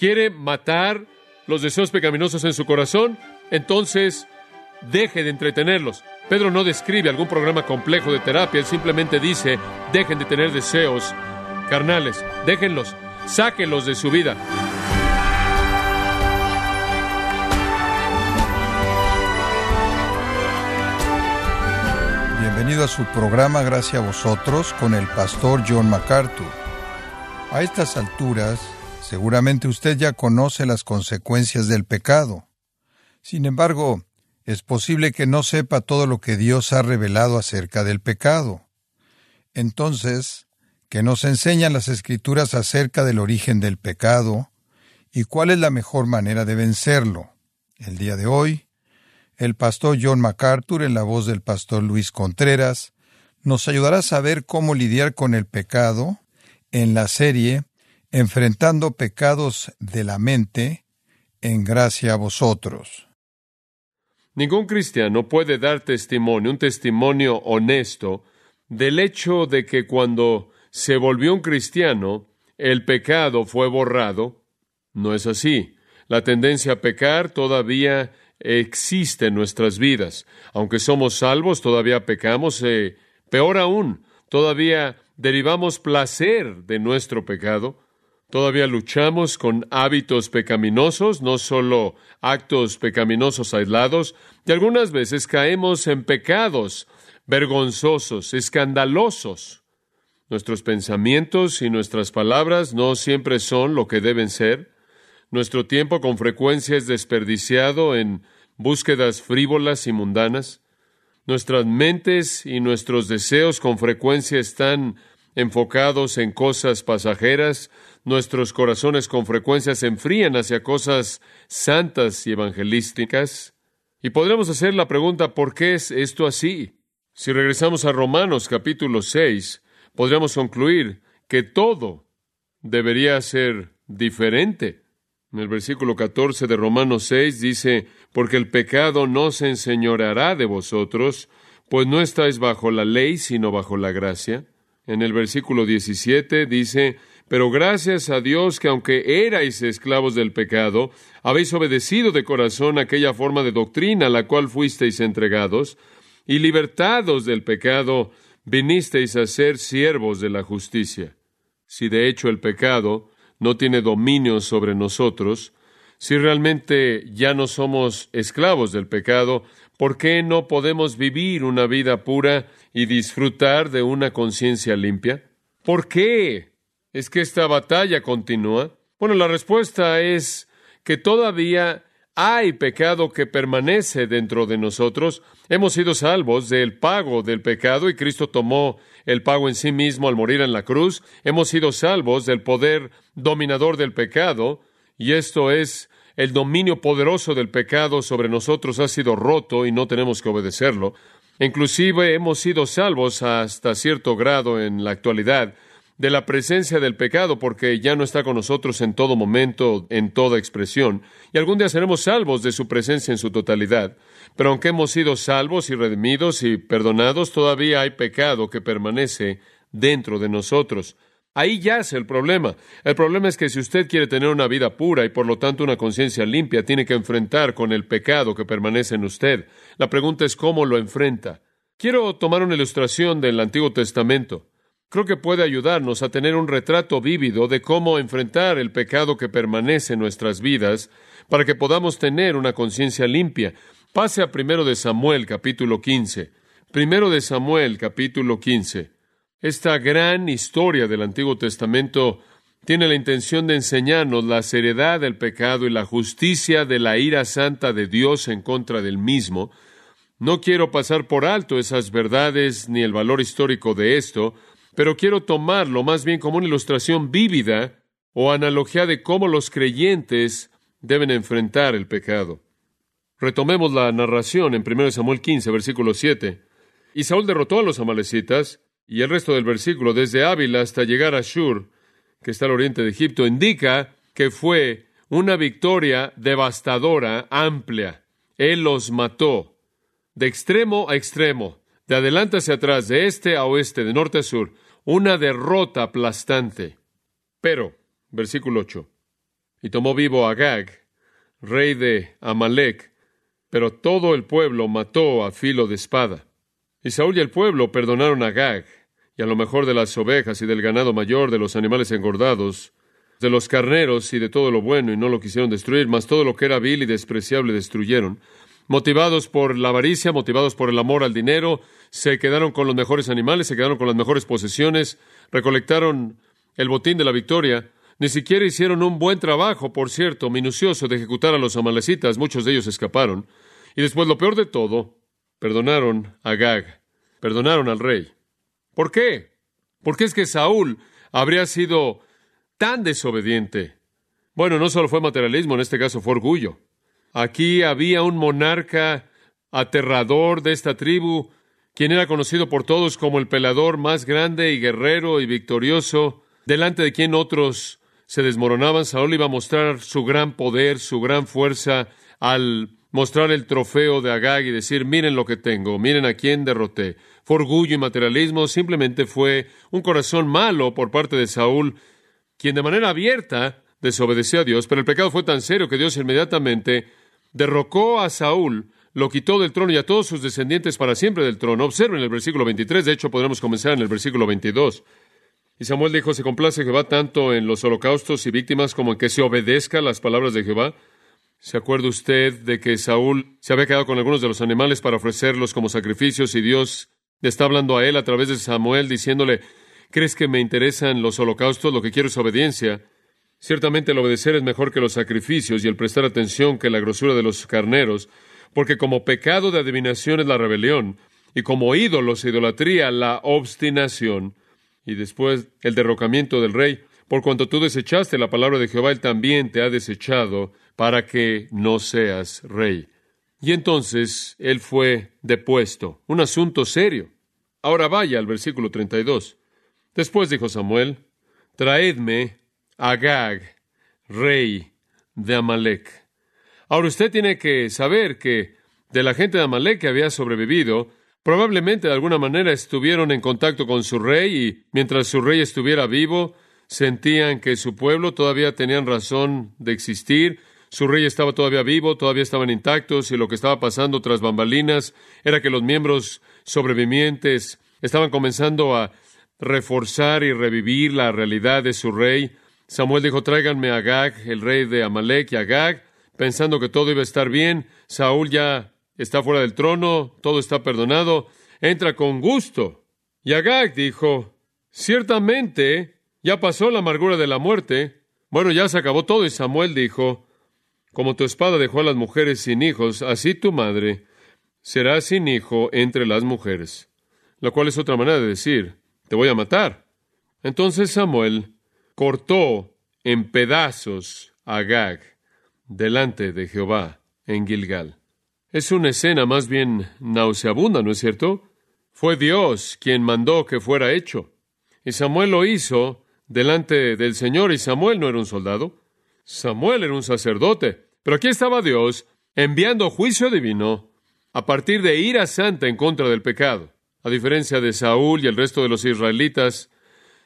¿Quiere matar los deseos pecaminosos en su corazón? Entonces, deje de entretenerlos. Pedro no describe algún programa complejo de terapia, él simplemente dice, dejen de tener deseos carnales, déjenlos, sáquenlos de su vida. Bienvenido a su programa Gracias a vosotros con el pastor John MacArthur. A estas alturas, seguramente usted ya conoce las consecuencias del pecado. Sin embargo, es posible que no sepa todo lo que Dios ha revelado acerca del pecado. Entonces, ¿qué nos enseñan las escrituras acerca del origen del pecado y cuál es la mejor manera de vencerlo? El día de hoy, el pastor John MacArthur, en la voz del pastor Luis Contreras, nos ayudará a saber cómo lidiar con el pecado en la serie Enfrentando pecados de la mente en gracia a vosotros. Ningún cristiano puede dar testimonio, un testimonio honesto, del hecho de que cuando se volvió un cristiano, el pecado fue borrado. No es así. La tendencia a pecar todavía existe en nuestras vidas. Aunque somos salvos, todavía pecamos. Eh, peor aún, todavía derivamos placer de nuestro pecado. Todavía luchamos con hábitos pecaminosos, no solo actos pecaminosos aislados, y algunas veces caemos en pecados vergonzosos, escandalosos. Nuestros pensamientos y nuestras palabras no siempre son lo que deben ser. Nuestro tiempo con frecuencia es desperdiciado en búsquedas frívolas y mundanas. Nuestras mentes y nuestros deseos con frecuencia están enfocados en cosas pasajeras, nuestros corazones con frecuencia se enfrían hacia cosas santas y evangelísticas. Y podremos hacer la pregunta, ¿por qué es esto así? Si regresamos a Romanos capítulo 6, podríamos concluir que todo debería ser diferente. En el versículo 14 de Romanos 6 dice, porque el pecado no se enseñoreará de vosotros, pues no estáis bajo la ley, sino bajo la gracia. En el versículo 17 dice, pero gracias a Dios que aunque erais esclavos del pecado, habéis obedecido de corazón aquella forma de doctrina a la cual fuisteis entregados, y libertados del pecado, vinisteis a ser siervos de la justicia. Si de hecho el pecado no tiene dominio sobre nosotros, si realmente ya no somos esclavos del pecado, ¿por qué no podemos vivir una vida pura y disfrutar de una conciencia limpia? ¿Por qué ¿Es que esta batalla continúa? Bueno, la respuesta es que todavía hay pecado que permanece dentro de nosotros. Hemos sido salvos del pago del pecado y Cristo tomó el pago en sí mismo al morir en la cruz. Hemos sido salvos del poder dominador del pecado y esto es el dominio poderoso del pecado sobre nosotros ha sido roto y no tenemos que obedecerlo. Inclusive hemos sido salvos hasta cierto grado en la actualidad de la presencia del pecado, porque ya no está con nosotros en todo momento, en toda expresión, y algún día seremos salvos de su presencia en su totalidad. Pero aunque hemos sido salvos y redimidos y perdonados, todavía hay pecado que permanece dentro de nosotros. Ahí yace el problema. El problema es que si usted quiere tener una vida pura y por lo tanto una conciencia limpia, tiene que enfrentar con el pecado que permanece en usted. La pregunta es cómo lo enfrenta. Quiero tomar una ilustración del Antiguo Testamento creo que puede ayudarnos a tener un retrato vívido de cómo enfrentar el pecado que permanece en nuestras vidas para que podamos tener una conciencia limpia. Pase a primero de Samuel capítulo 15. Primero de Samuel capítulo 15. Esta gran historia del Antiguo Testamento tiene la intención de enseñarnos la seriedad del pecado y la justicia de la ira santa de Dios en contra del mismo. No quiero pasar por alto esas verdades ni el valor histórico de esto, pero quiero tomarlo más bien como una ilustración vívida o analogía de cómo los creyentes deben enfrentar el pecado. Retomemos la narración en 1 Samuel 15, versículo 7. Y Saúl derrotó a los amalecitas, y el resto del versículo, desde Ávila hasta llegar a Shur, que está al oriente de Egipto, indica que fue una victoria devastadora, amplia. Él los mató, de extremo a extremo, de adelante hacia atrás, de este a oeste, de norte a sur, una derrota aplastante. Pero, versículo 8, y tomó vivo a Agag, rey de Amalek, pero todo el pueblo mató a filo de espada. Y Saúl y el pueblo perdonaron a Agag, y a lo mejor de las ovejas y del ganado mayor, de los animales engordados, de los carneros y de todo lo bueno, y no lo quisieron destruir, mas todo lo que era vil y despreciable destruyeron. Motivados por la avaricia, motivados por el amor al dinero, se quedaron con los mejores animales, se quedaron con las mejores posesiones, recolectaron el botín de la victoria, ni siquiera hicieron un buen trabajo, por cierto, minucioso de ejecutar a los amalecitas, muchos de ellos escaparon. Y después, lo peor de todo, perdonaron a Gag, perdonaron al rey. ¿Por qué? Porque es que Saúl habría sido tan desobediente. Bueno, no solo fue materialismo, en este caso fue orgullo. Aquí había un monarca aterrador de esta tribu, quien era conocido por todos como el pelador más grande y guerrero y victorioso, delante de quien otros se desmoronaban, Saúl iba a mostrar su gran poder, su gran fuerza, al mostrar el trofeo de Agag y decir, miren lo que tengo, miren a quién derroté. Fue orgullo y materialismo, simplemente fue un corazón malo por parte de Saúl, quien de manera abierta desobedeció a Dios, pero el pecado fue tan serio que Dios inmediatamente derrocó a Saúl, lo quitó del trono y a todos sus descendientes para siempre del trono. Observen el versículo 23, de hecho podremos comenzar en el versículo 22. Y Samuel dijo, se complace Jehová tanto en los holocaustos y víctimas como en que se obedezca las palabras de Jehová. ¿Se acuerda usted de que Saúl se había quedado con algunos de los animales para ofrecerlos como sacrificios y Dios está hablando a él a través de Samuel diciéndole, ¿crees que me interesan los holocaustos? Lo que quiero es obediencia. Ciertamente el obedecer es mejor que los sacrificios y el prestar atención que la grosura de los carneros, porque como pecado de adivinación es la rebelión, y como ídolos e idolatría la obstinación y después el derrocamiento del rey, por cuanto tú desechaste la palabra de Jehová, él también te ha desechado para que no seas rey. Y entonces él fue depuesto, un asunto serio. Ahora vaya al versículo 32. Después dijo Samuel, traedme a Agag, rey de Amalek. Ahora usted tiene que saber que de la gente de Amalek que había sobrevivido, Probablemente de alguna manera estuvieron en contacto con su rey y mientras su rey estuviera vivo, sentían que su pueblo todavía tenían razón de existir, su rey estaba todavía vivo, todavía estaban intactos y lo que estaba pasando tras bambalinas era que los miembros sobrevivientes estaban comenzando a reforzar y revivir la realidad de su rey. Samuel dijo, tráiganme a Agag, el rey de Amalek y Agag, pensando que todo iba a estar bien. Saúl ya está fuera del trono, todo está perdonado, entra con gusto. Y Agag dijo, ciertamente ya pasó la amargura de la muerte, bueno, ya se acabó todo, y Samuel dijo, como tu espada dejó a las mujeres sin hijos, así tu madre será sin hijo entre las mujeres, lo cual es otra manera de decir, te voy a matar. Entonces Samuel cortó en pedazos a Agag delante de Jehová en Gilgal. Es una escena más bien nauseabunda, ¿no es cierto? Fue Dios quien mandó que fuera hecho. Y Samuel lo hizo delante del Señor, y Samuel no era un soldado. Samuel era un sacerdote. Pero aquí estaba Dios enviando juicio divino a partir de ira santa en contra del pecado. A diferencia de Saúl y el resto de los israelitas,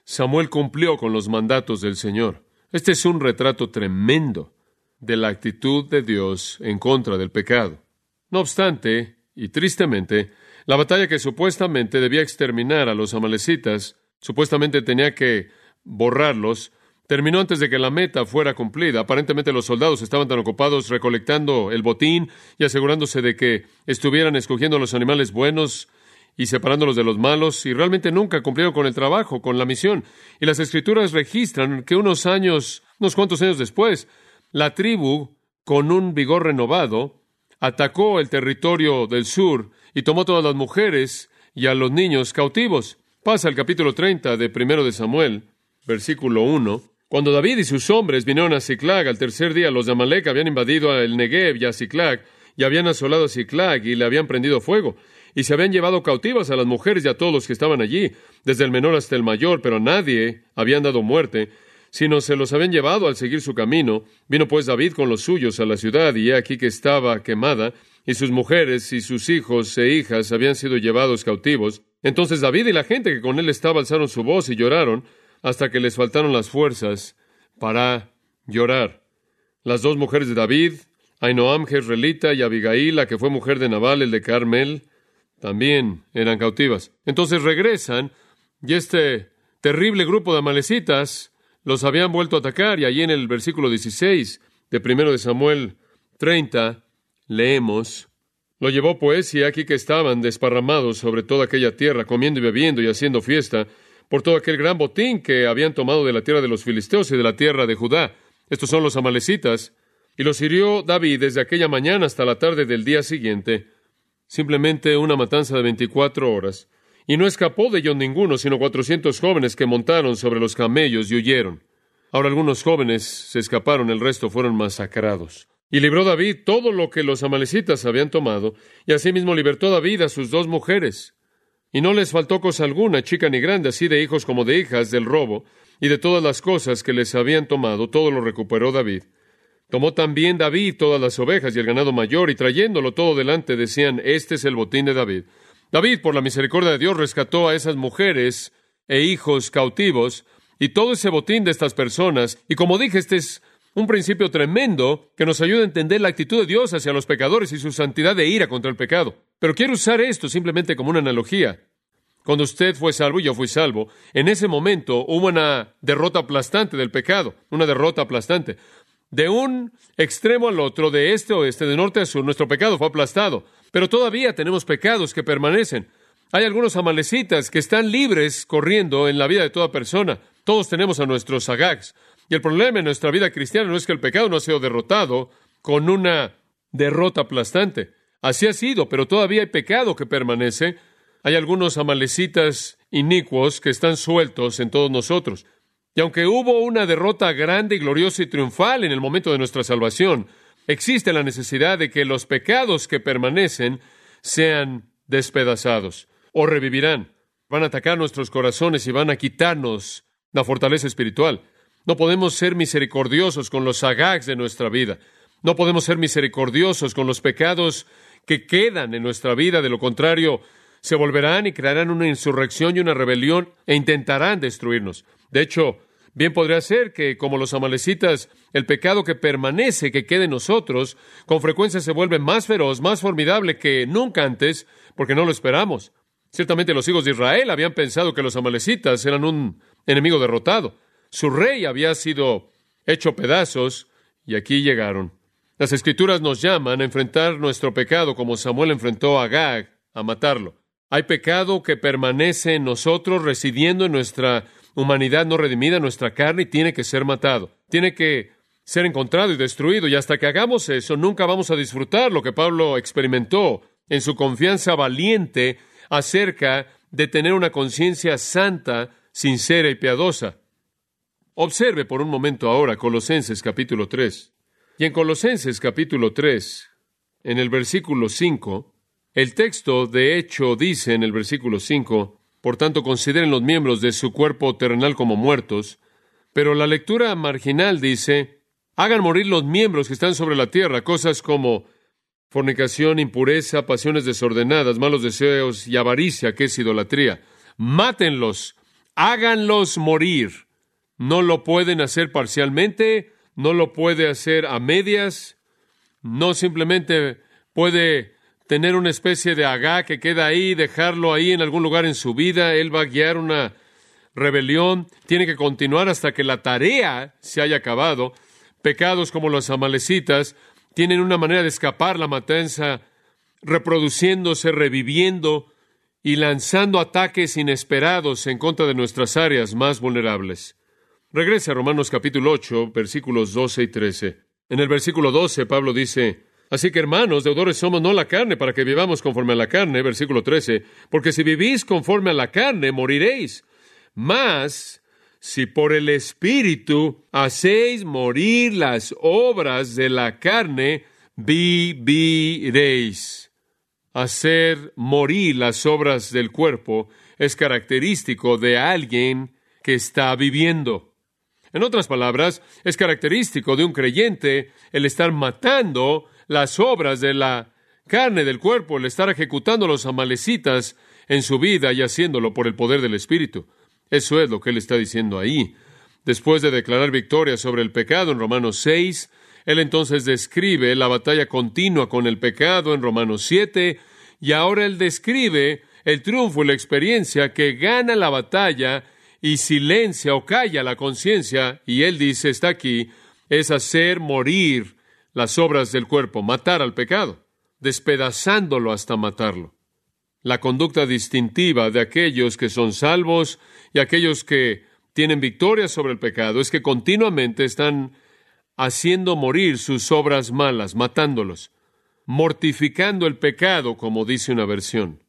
Samuel cumplió con los mandatos del Señor. Este es un retrato tremendo de la actitud de Dios en contra del pecado. No obstante, y tristemente, la batalla que supuestamente debía exterminar a los amalecitas, supuestamente tenía que borrarlos, terminó antes de que la meta fuera cumplida. Aparentemente los soldados estaban tan ocupados recolectando el botín y asegurándose de que estuvieran escogiendo los animales buenos y separándolos de los malos, y realmente nunca cumplieron con el trabajo, con la misión. Y las escrituras registran que unos años, unos cuantos años después, la tribu, con un vigor renovado, atacó el territorio del sur y tomó todas las mujeres y a los niños cautivos. Pasa el capítulo 30 de primero de Samuel, versículo 1. Cuando David y sus hombres vinieron a Ciclag al tercer día, los de Amalek habían invadido el Negev y a Ciclag, y habían asolado a Ciclag y le habían prendido fuego, y se habían llevado cautivas a las mujeres y a todos los que estaban allí, desde el menor hasta el mayor, pero a nadie habían dado muerte, sino se los habían llevado al seguir su camino. Vino pues David con los suyos a la ciudad, y he aquí que estaba quemada, y sus mujeres y sus hijos e hijas habían sido llevados cautivos. Entonces David y la gente que con él estaba alzaron su voz y lloraron, hasta que les faltaron las fuerzas para llorar. las dos mujeres de David, Ainoam Jezreelita y Abigail, la que fue mujer de Nabal, el de Carmel, también eran cautivas. Entonces regresan y este terrible grupo de amalecitas los habían vuelto a atacar y allí en el versículo 16 de primero de Samuel 30 leemos lo llevó pues y aquí que estaban desparramados sobre toda aquella tierra, comiendo y bebiendo y haciendo fiesta, por todo aquel gran botín que habían tomado de la tierra de los filisteos y de la tierra de Judá. Estos son los amalecitas. Y los hirió David desde aquella mañana hasta la tarde del día siguiente. Simplemente una matanza de veinticuatro horas. Y no escapó de ellos ninguno, sino cuatrocientos jóvenes que montaron sobre los camellos y huyeron. Ahora algunos jóvenes se escaparon, el resto fueron masacrados. Y libró David todo lo que los amalecitas habían tomado, y asimismo libertó David a sus dos mujeres. Y no les faltó cosa alguna, chica ni grande, así de hijos como de hijas, del robo, y de todas las cosas que les habían tomado, todo lo recuperó David. Tomó también David todas las ovejas y el ganado mayor, y trayéndolo todo delante decían, Este es el botín de David. David, por la misericordia de Dios, rescató a esas mujeres e hijos cautivos, y todo ese botín de estas personas, y como dije, este es un principio tremendo que nos ayuda a entender la actitud de Dios hacia los pecadores y su santidad de ira contra el pecado. Pero quiero usar esto simplemente como una analogía. Cuando usted fue salvo y yo fui salvo, en ese momento hubo una derrota aplastante del pecado, una derrota aplastante. De un extremo al otro, de este a oeste, de norte a sur, nuestro pecado fue aplastado. Pero todavía tenemos pecados que permanecen. Hay algunos amalecitas que están libres corriendo en la vida de toda persona. Todos tenemos a nuestros agags. Y el problema en nuestra vida cristiana no es que el pecado no ha sido derrotado con una derrota aplastante. Así ha sido, pero todavía hay pecado que permanece. Hay algunos amalecitas inicuos que están sueltos en todos nosotros. Y aunque hubo una derrota grande y gloriosa y triunfal en el momento de nuestra salvación, existe la necesidad de que los pecados que permanecen sean despedazados o revivirán. Van a atacar nuestros corazones y van a quitarnos la fortaleza espiritual. No podemos ser misericordiosos con los agags de nuestra vida. No podemos ser misericordiosos con los pecados que quedan en nuestra vida. De lo contrario, se volverán y crearán una insurrección y una rebelión e intentarán destruirnos. De hecho, bien podría ser que, como los amalecitas, el pecado que permanece, que quede en nosotros, con frecuencia se vuelve más feroz, más formidable que nunca antes, porque no lo esperamos. Ciertamente los hijos de Israel habían pensado que los amalecitas eran un enemigo derrotado. Su rey había sido hecho pedazos y aquí llegaron. Las escrituras nos llaman a enfrentar nuestro pecado como Samuel enfrentó a Gag, a matarlo. Hay pecado que permanece en nosotros, residiendo en nuestra humanidad no redimida, nuestra carne, y tiene que ser matado. Tiene que ser encontrado y destruido. Y hasta que hagamos eso, nunca vamos a disfrutar lo que Pablo experimentó en su confianza valiente acerca de tener una conciencia santa, sincera y piadosa. Observe por un momento ahora Colosenses capítulo 3. Y en Colosenses capítulo 3, en el versículo 5, el texto de hecho dice en el versículo 5, por tanto consideren los miembros de su cuerpo terrenal como muertos, pero la lectura marginal dice, hagan morir los miembros que están sobre la tierra, cosas como fornicación, impureza, pasiones desordenadas, malos deseos y avaricia, que es idolatría. Mátenlos, háganlos morir no lo pueden hacer parcialmente, no lo puede hacer a medias, no simplemente puede tener una especie de agá que queda ahí, dejarlo ahí en algún lugar en su vida, él va a guiar una rebelión, tiene que continuar hasta que la tarea se haya acabado. Pecados como los amalecitas tienen una manera de escapar la matanza, reproduciéndose, reviviendo y lanzando ataques inesperados en contra de nuestras áreas más vulnerables. Regrese a Romanos capítulo 8, versículos 12 y 13. En el versículo 12, Pablo dice, Así que hermanos, deudores somos no la carne para que vivamos conforme a la carne, versículo 13, porque si vivís conforme a la carne, moriréis. Mas, si por el Espíritu hacéis morir las obras de la carne, viviréis. Hacer morir las obras del cuerpo es característico de alguien que está viviendo. En otras palabras, es característico de un creyente el estar matando las obras de la carne del cuerpo, el estar ejecutando los amalecitas en su vida y haciéndolo por el poder del Espíritu. Eso es lo que él está diciendo ahí. Después de declarar victoria sobre el pecado en Romanos 6, Él entonces describe la batalla continua con el pecado en Romanos 7 y ahora él describe el triunfo y la experiencia que gana la batalla y silencia o calla la conciencia y él dice, está aquí, es hacer morir las obras del cuerpo, matar al pecado, despedazándolo hasta matarlo. La conducta distintiva de aquellos que son salvos y aquellos que tienen victoria sobre el pecado es que continuamente están haciendo morir sus obras malas, matándolos, mortificando el pecado, como dice una versión.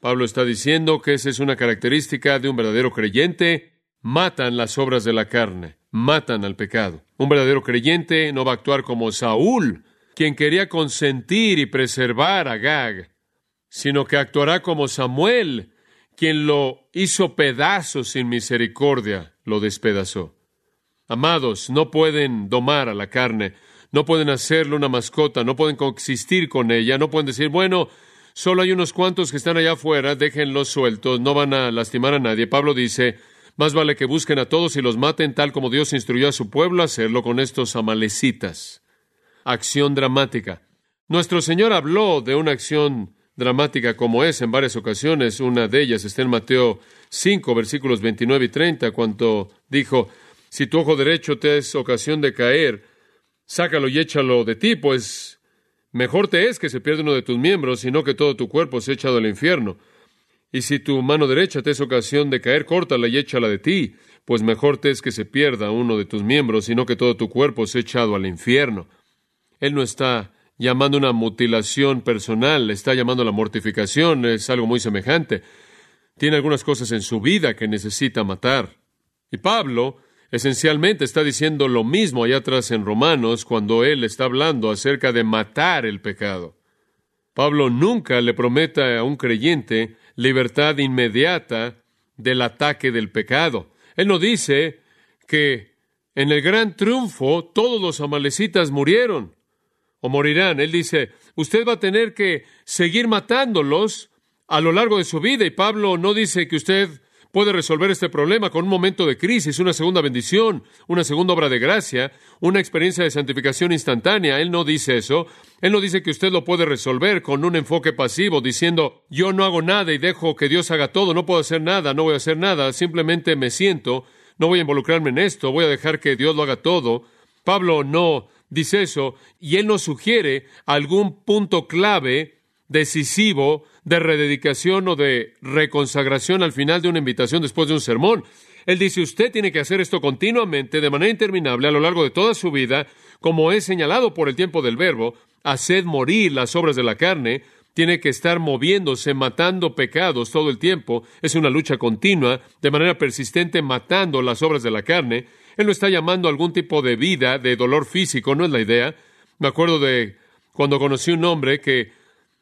Pablo está diciendo que esa es una característica de un verdadero creyente. Matan las obras de la carne, matan al pecado. Un verdadero creyente no va a actuar como Saúl, quien quería consentir y preservar a Gag, sino que actuará como Samuel, quien lo hizo pedazos sin misericordia, lo despedazó. Amados, no pueden domar a la carne, no pueden hacerle una mascota, no pueden coexistir con ella, no pueden decir, bueno, solo hay unos cuantos que están allá afuera, déjenlos sueltos, no van a lastimar a nadie. Pablo dice, más vale que busquen a todos y los maten tal como Dios instruyó a su pueblo a hacerlo con estos amalecitas. Acción dramática. Nuestro Señor habló de una acción dramática como es en varias ocasiones. Una de ellas está en Mateo 5, versículos 29 y 30, cuando dijo, si tu ojo derecho te es ocasión de caer, sácalo y échalo de ti, pues mejor te es que se pierda uno de tus miembros, sino que todo tu cuerpo se echado al infierno. Y si tu mano derecha te es ocasión de caer, córtala y échala de ti, pues mejor te es que se pierda uno de tus miembros, sino que todo tu cuerpo se echado al infierno. Él no está llamando una mutilación personal, está llamando la mortificación, es algo muy semejante. Tiene algunas cosas en su vida que necesita matar. Y Pablo Esencialmente está diciendo lo mismo allá atrás en Romanos cuando él está hablando acerca de matar el pecado. Pablo nunca le promete a un creyente libertad inmediata del ataque del pecado. Él no dice que en el gran triunfo todos los amalecitas murieron o morirán. Él dice, usted va a tener que seguir matándolos a lo largo de su vida. Y Pablo no dice que usted puede resolver este problema con un momento de crisis, una segunda bendición, una segunda obra de gracia, una experiencia de santificación instantánea. Él no dice eso. Él no dice que usted lo puede resolver con un enfoque pasivo, diciendo, yo no hago nada y dejo que Dios haga todo, no puedo hacer nada, no voy a hacer nada, simplemente me siento, no voy a involucrarme en esto, voy a dejar que Dios lo haga todo. Pablo no dice eso y él nos sugiere algún punto clave decisivo de rededicación o de reconsagración al final de una invitación después de un sermón. Él dice, usted tiene que hacer esto continuamente, de manera interminable, a lo largo de toda su vida, como es señalado por el tiempo del verbo, haced morir las obras de la carne, tiene que estar moviéndose, matando pecados todo el tiempo. Es una lucha continua, de manera persistente, matando las obras de la carne. Él no está llamando a algún tipo de vida, de dolor físico, no es la idea. Me acuerdo de cuando conocí un hombre que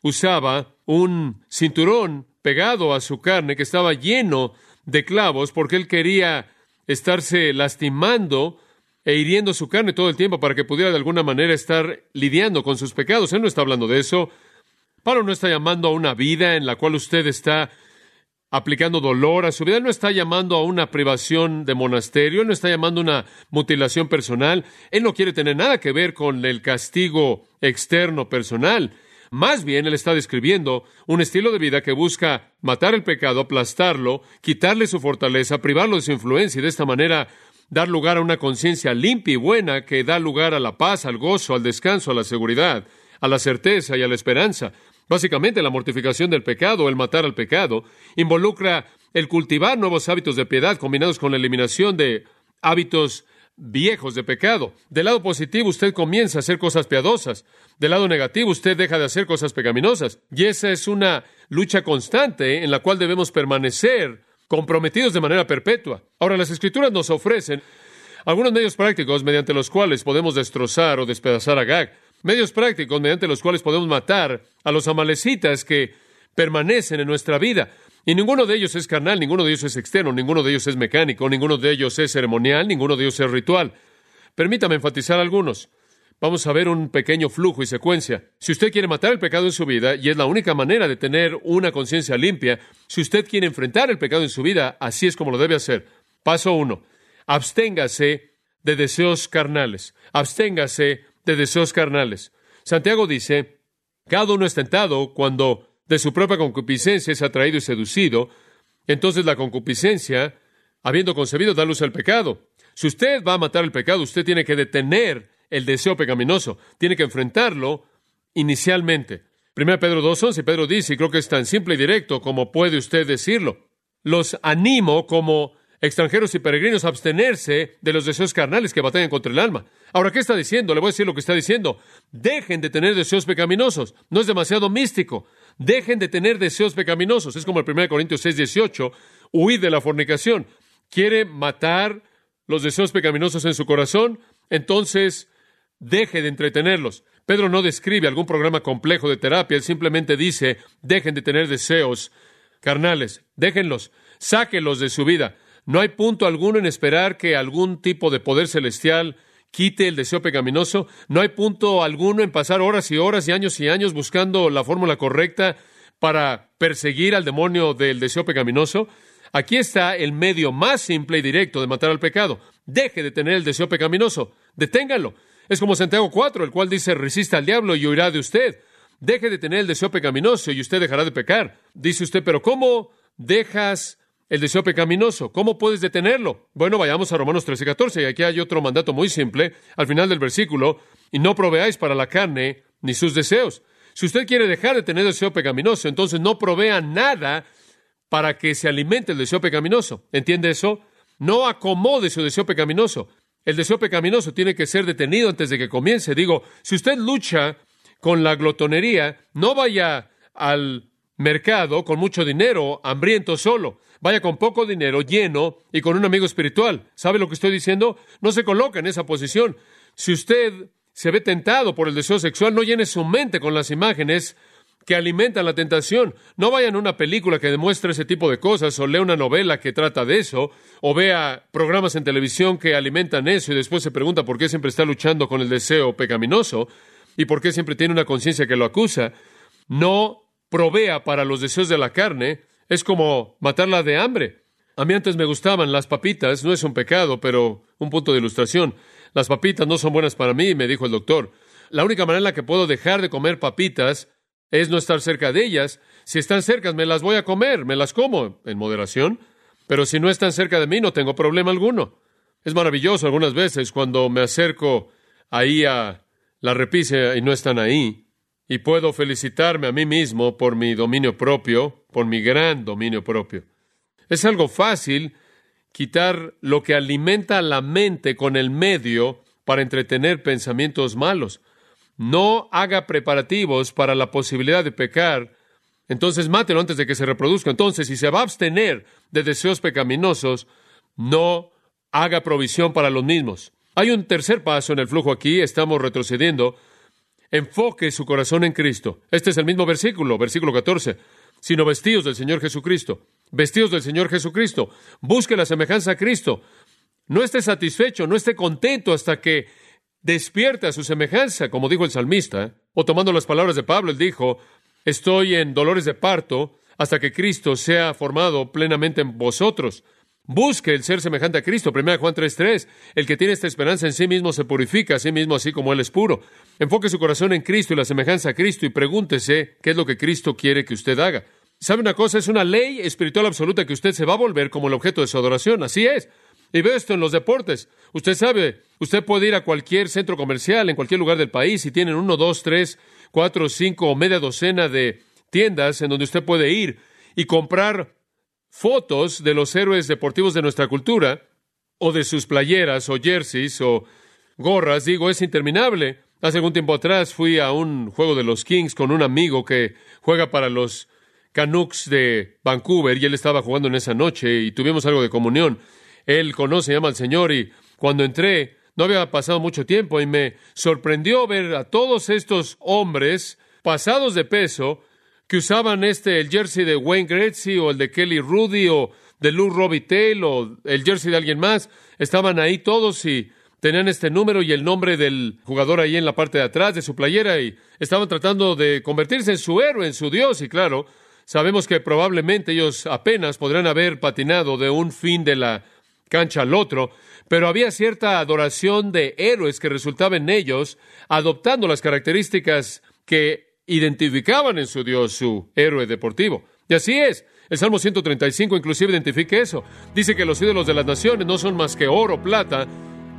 usaba un cinturón pegado a su carne que estaba lleno de clavos porque él quería estarse lastimando e hiriendo su carne todo el tiempo para que pudiera de alguna manera estar lidiando con sus pecados. Él no está hablando de eso. Pablo no está llamando a una vida en la cual usted está aplicando dolor a su vida. Él no está llamando a una privación de monasterio. Él no está llamando a una mutilación personal. Él no quiere tener nada que ver con el castigo externo personal. Más bien, él está describiendo un estilo de vida que busca matar el pecado, aplastarlo, quitarle su fortaleza, privarlo de su influencia y de esta manera dar lugar a una conciencia limpia y buena que da lugar a la paz, al gozo, al descanso, a la seguridad, a la certeza y a la esperanza. Básicamente, la mortificación del pecado, el matar al pecado, involucra el cultivar nuevos hábitos de piedad combinados con la eliminación de hábitos viejos de pecado. Del lado positivo usted comienza a hacer cosas piadosas. Del lado negativo usted deja de hacer cosas pecaminosas. Y esa es una lucha constante en la cual debemos permanecer comprometidos de manera perpetua. Ahora, las escrituras nos ofrecen algunos medios prácticos mediante los cuales podemos destrozar o despedazar a Gag. Medios prácticos mediante los cuales podemos matar a los amalecitas que permanecen en nuestra vida. Y ninguno de ellos es carnal, ninguno de ellos es externo, ninguno de ellos es mecánico, ninguno de ellos es ceremonial, ninguno de ellos es ritual. Permítame enfatizar algunos. Vamos a ver un pequeño flujo y secuencia. Si usted quiere matar el pecado en su vida, y es la única manera de tener una conciencia limpia, si usted quiere enfrentar el pecado en su vida, así es como lo debe hacer. Paso uno, absténgase de deseos carnales, absténgase de deseos carnales. Santiago dice, cada uno es tentado cuando de su propia concupiscencia es atraído y seducido, entonces la concupiscencia, habiendo concebido, da luz al pecado. Si usted va a matar el pecado, usted tiene que detener el deseo pecaminoso, tiene que enfrentarlo inicialmente. 1 Pedro 2.11, Pedro dice, y creo que es tan simple y directo como puede usted decirlo. Los animo como extranjeros y peregrinos a abstenerse de los deseos carnales que batallan contra el alma. Ahora, ¿qué está diciendo? Le voy a decir lo que está diciendo. Dejen de tener deseos pecaminosos. No es demasiado místico. Dejen de tener deseos pecaminosos. Es como el 1 Corintios 6, 18. Huid de la fornicación. ¿Quiere matar los deseos pecaminosos en su corazón? Entonces, deje de entretenerlos. Pedro no describe algún programa complejo de terapia, él simplemente dice, dejen de tener deseos carnales, déjenlos, sáquenlos de su vida. No hay punto alguno en esperar que algún tipo de poder celestial quite el deseo pecaminoso. No hay punto alguno en pasar horas y horas y años y años buscando la fórmula correcta para perseguir al demonio del deseo pecaminoso. Aquí está el medio más simple y directo de matar al pecado. Deje de tener el deseo pecaminoso. Deténgalo. Es como Santiago 4, el cual dice, resista al diablo y huirá de usted. Deje de tener el deseo pecaminoso y usted dejará de pecar. Dice usted, pero ¿cómo dejas el deseo pecaminoso? ¿Cómo puedes detenerlo? Bueno, vayamos a Romanos 13 y 14, y aquí hay otro mandato muy simple, al final del versículo, y no proveáis para la carne ni sus deseos. Si usted quiere dejar de tener deseo pecaminoso, entonces no provea nada para que se alimente el deseo pecaminoso. ¿Entiende eso? No acomode su deseo pecaminoso. El deseo pecaminoso tiene que ser detenido antes de que comience. Digo, si usted lucha con la glotonería, no vaya al mercado con mucho dinero, hambriento solo. Vaya con poco dinero, lleno y con un amigo espiritual. ¿Sabe lo que estoy diciendo? No se coloca en esa posición. Si usted se ve tentado por el deseo sexual, no llene su mente con las imágenes que alimentan la tentación. No vayan a una película que demuestre ese tipo de cosas, o lea una novela que trata de eso, o vea programas en televisión que alimentan eso y después se pregunta por qué siempre está luchando con el deseo pecaminoso y por qué siempre tiene una conciencia que lo acusa. No provea para los deseos de la carne, es como matarla de hambre. A mí antes me gustaban las papitas, no es un pecado, pero un punto de ilustración. Las papitas no son buenas para mí, me dijo el doctor. La única manera en la que puedo dejar de comer papitas es no estar cerca de ellas. Si están cerca, me las voy a comer, me las como en moderación, pero si no están cerca de mí, no tengo problema alguno. Es maravilloso algunas veces cuando me acerco ahí a la repisa y no están ahí, y puedo felicitarme a mí mismo por mi dominio propio, por mi gran dominio propio. Es algo fácil quitar lo que alimenta la mente con el medio para entretener pensamientos malos no haga preparativos para la posibilidad de pecar, entonces mátelo antes de que se reproduzca. Entonces, si se va a abstener de deseos pecaminosos, no haga provisión para los mismos. Hay un tercer paso en el flujo aquí, estamos retrocediendo. Enfoque su corazón en Cristo. Este es el mismo versículo, versículo 14. Sino vestidos del Señor Jesucristo. Vestidos del Señor Jesucristo. Busque la semejanza a Cristo. No esté satisfecho, no esté contento hasta que despierte a su semejanza, como dijo el salmista, o tomando las palabras de Pablo, él dijo, estoy en dolores de parto hasta que Cristo sea formado plenamente en vosotros. Busque el ser semejante a Cristo. 1 Juan 3:3. El que tiene esta esperanza en sí mismo se purifica a sí mismo así como Él es puro. Enfoque su corazón en Cristo y la semejanza a Cristo y pregúntese qué es lo que Cristo quiere que usted haga. ¿Sabe una cosa? Es una ley espiritual absoluta que usted se va a volver como el objeto de su adoración. Así es. Y veo esto en los deportes. Usted sabe, usted puede ir a cualquier centro comercial en cualquier lugar del país y tienen uno, dos, tres, cuatro, cinco o media docena de tiendas en donde usted puede ir y comprar fotos de los héroes deportivos de nuestra cultura o de sus playeras o jerseys o gorras. Digo, es interminable. Hace algún tiempo atrás fui a un juego de los Kings con un amigo que juega para los Canucks de Vancouver y él estaba jugando en esa noche y tuvimos algo de comunión. Él conoce y ama al Señor y cuando entré no había pasado mucho tiempo y me sorprendió ver a todos estos hombres pasados de peso que usaban este el jersey de Wayne Gretzky o el de Kelly Rudy o de Lou Robitaille o el jersey de alguien más. Estaban ahí todos y tenían este número y el nombre del jugador ahí en la parte de atrás de su playera y estaban tratando de convertirse en su héroe, en su Dios y claro, sabemos que probablemente ellos apenas podrán haber patinado de un fin de la cancha al otro, pero había cierta adoración de héroes que resultaba en ellos, adoptando las características que identificaban en su Dios su héroe deportivo. Y así es. El Salmo 135 inclusive identifica eso. Dice que los ídolos de las naciones no son más que oro, plata,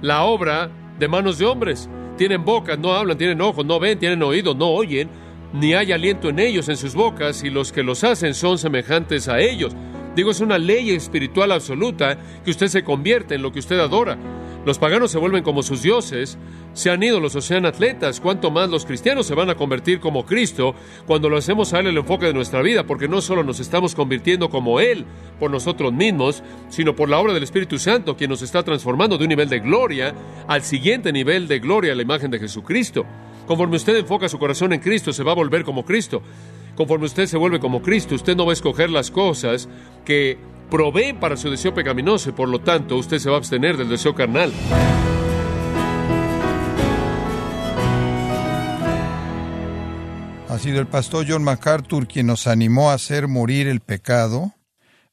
la obra de manos de hombres. Tienen bocas, no hablan, tienen ojos, no ven, tienen oídos, no oyen, ni hay aliento en ellos, en sus bocas, y los que los hacen son semejantes a ellos. Digo, es una ley espiritual absoluta que usted se convierte en lo que usted adora. Los paganos se vuelven como sus dioses, se han ido los o sean atletas, cuanto más los cristianos se van a convertir como Cristo cuando lo hacemos a Él el enfoque de nuestra vida, porque no solo nos estamos convirtiendo como Él por nosotros mismos, sino por la obra del Espíritu Santo, quien nos está transformando de un nivel de gloria al siguiente nivel de gloria a la imagen de Jesucristo. Conforme usted enfoca su corazón en Cristo, se va a volver como Cristo. Conforme usted se vuelve como Cristo, usted no va a escoger las cosas que proveen para su deseo pecaminoso y por lo tanto usted se va a abstener del deseo carnal. Ha sido el pastor John MacArthur quien nos animó a hacer morir el pecado,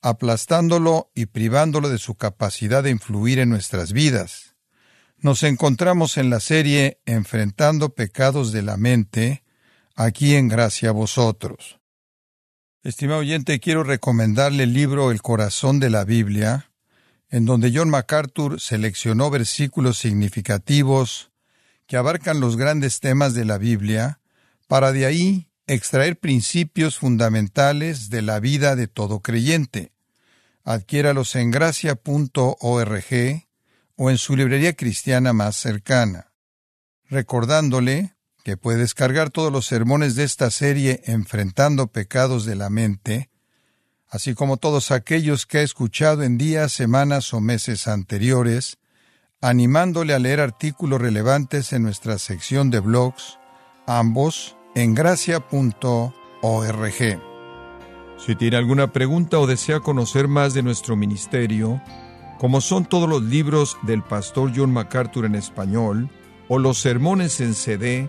aplastándolo y privándolo de su capacidad de influir en nuestras vidas. Nos encontramos en la serie Enfrentando pecados de la mente, aquí en Gracia a vosotros. Estimado oyente, quiero recomendarle el libro El corazón de la Biblia, en donde John MacArthur seleccionó versículos significativos que abarcan los grandes temas de la Biblia, para de ahí extraer principios fundamentales de la vida de todo creyente. Adquiéralos en gracia.org o en su librería cristiana más cercana. Recordándole que puede descargar todos los sermones de esta serie Enfrentando pecados de la mente, así como todos aquellos que ha escuchado en días, semanas o meses anteriores, animándole a leer artículos relevantes en nuestra sección de blogs, ambos en gracia.org. Si tiene alguna pregunta o desea conocer más de nuestro ministerio, como son todos los libros del pastor John MacArthur en español, o los sermones en CD,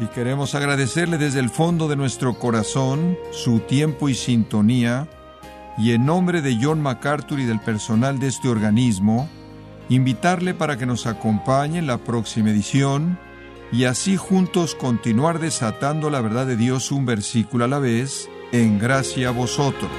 y queremos agradecerle desde el fondo de nuestro corazón su tiempo y sintonía, y en nombre de John MacArthur y del personal de este organismo, invitarle para que nos acompañe en la próxima edición y así juntos continuar desatando la verdad de Dios un versículo a la vez, en gracia a vosotros.